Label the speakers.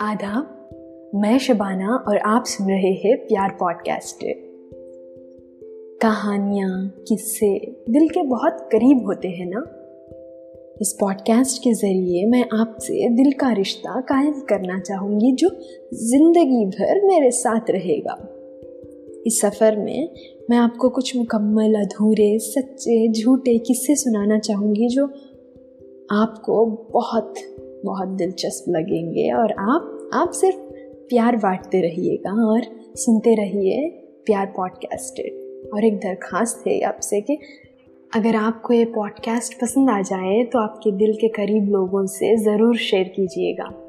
Speaker 1: आदाब, मैं शबाना और आप सुन रहे हैं प्यार पॉडकास्ट कहानियाँ, किस्से दिल के बहुत करीब होते हैं ना? इस पॉडकास्ट के ज़रिए मैं आपसे दिल का रिश्ता कायम करना चाहूँगी जो ज़िंदगी भर मेरे साथ रहेगा। इस सफ़र में मैं आपको कुछ मुकम्मल, अधूरे, सच्चे, झूठे किस्से सुनाना चाहूँगी जो आपको बहुत बहुत दिलचस्प लगेंगे और आप आप सिर्फ़ प्यार बांटते रहिएगा और सुनते रहिए प्यार पॉडकास्टेड और एक दरख्वास्त है आपसे कि अगर आपको ये पॉडकास्ट पसंद आ जाए तो आपके दिल के करीब लोगों से ज़रूर शेयर कीजिएगा।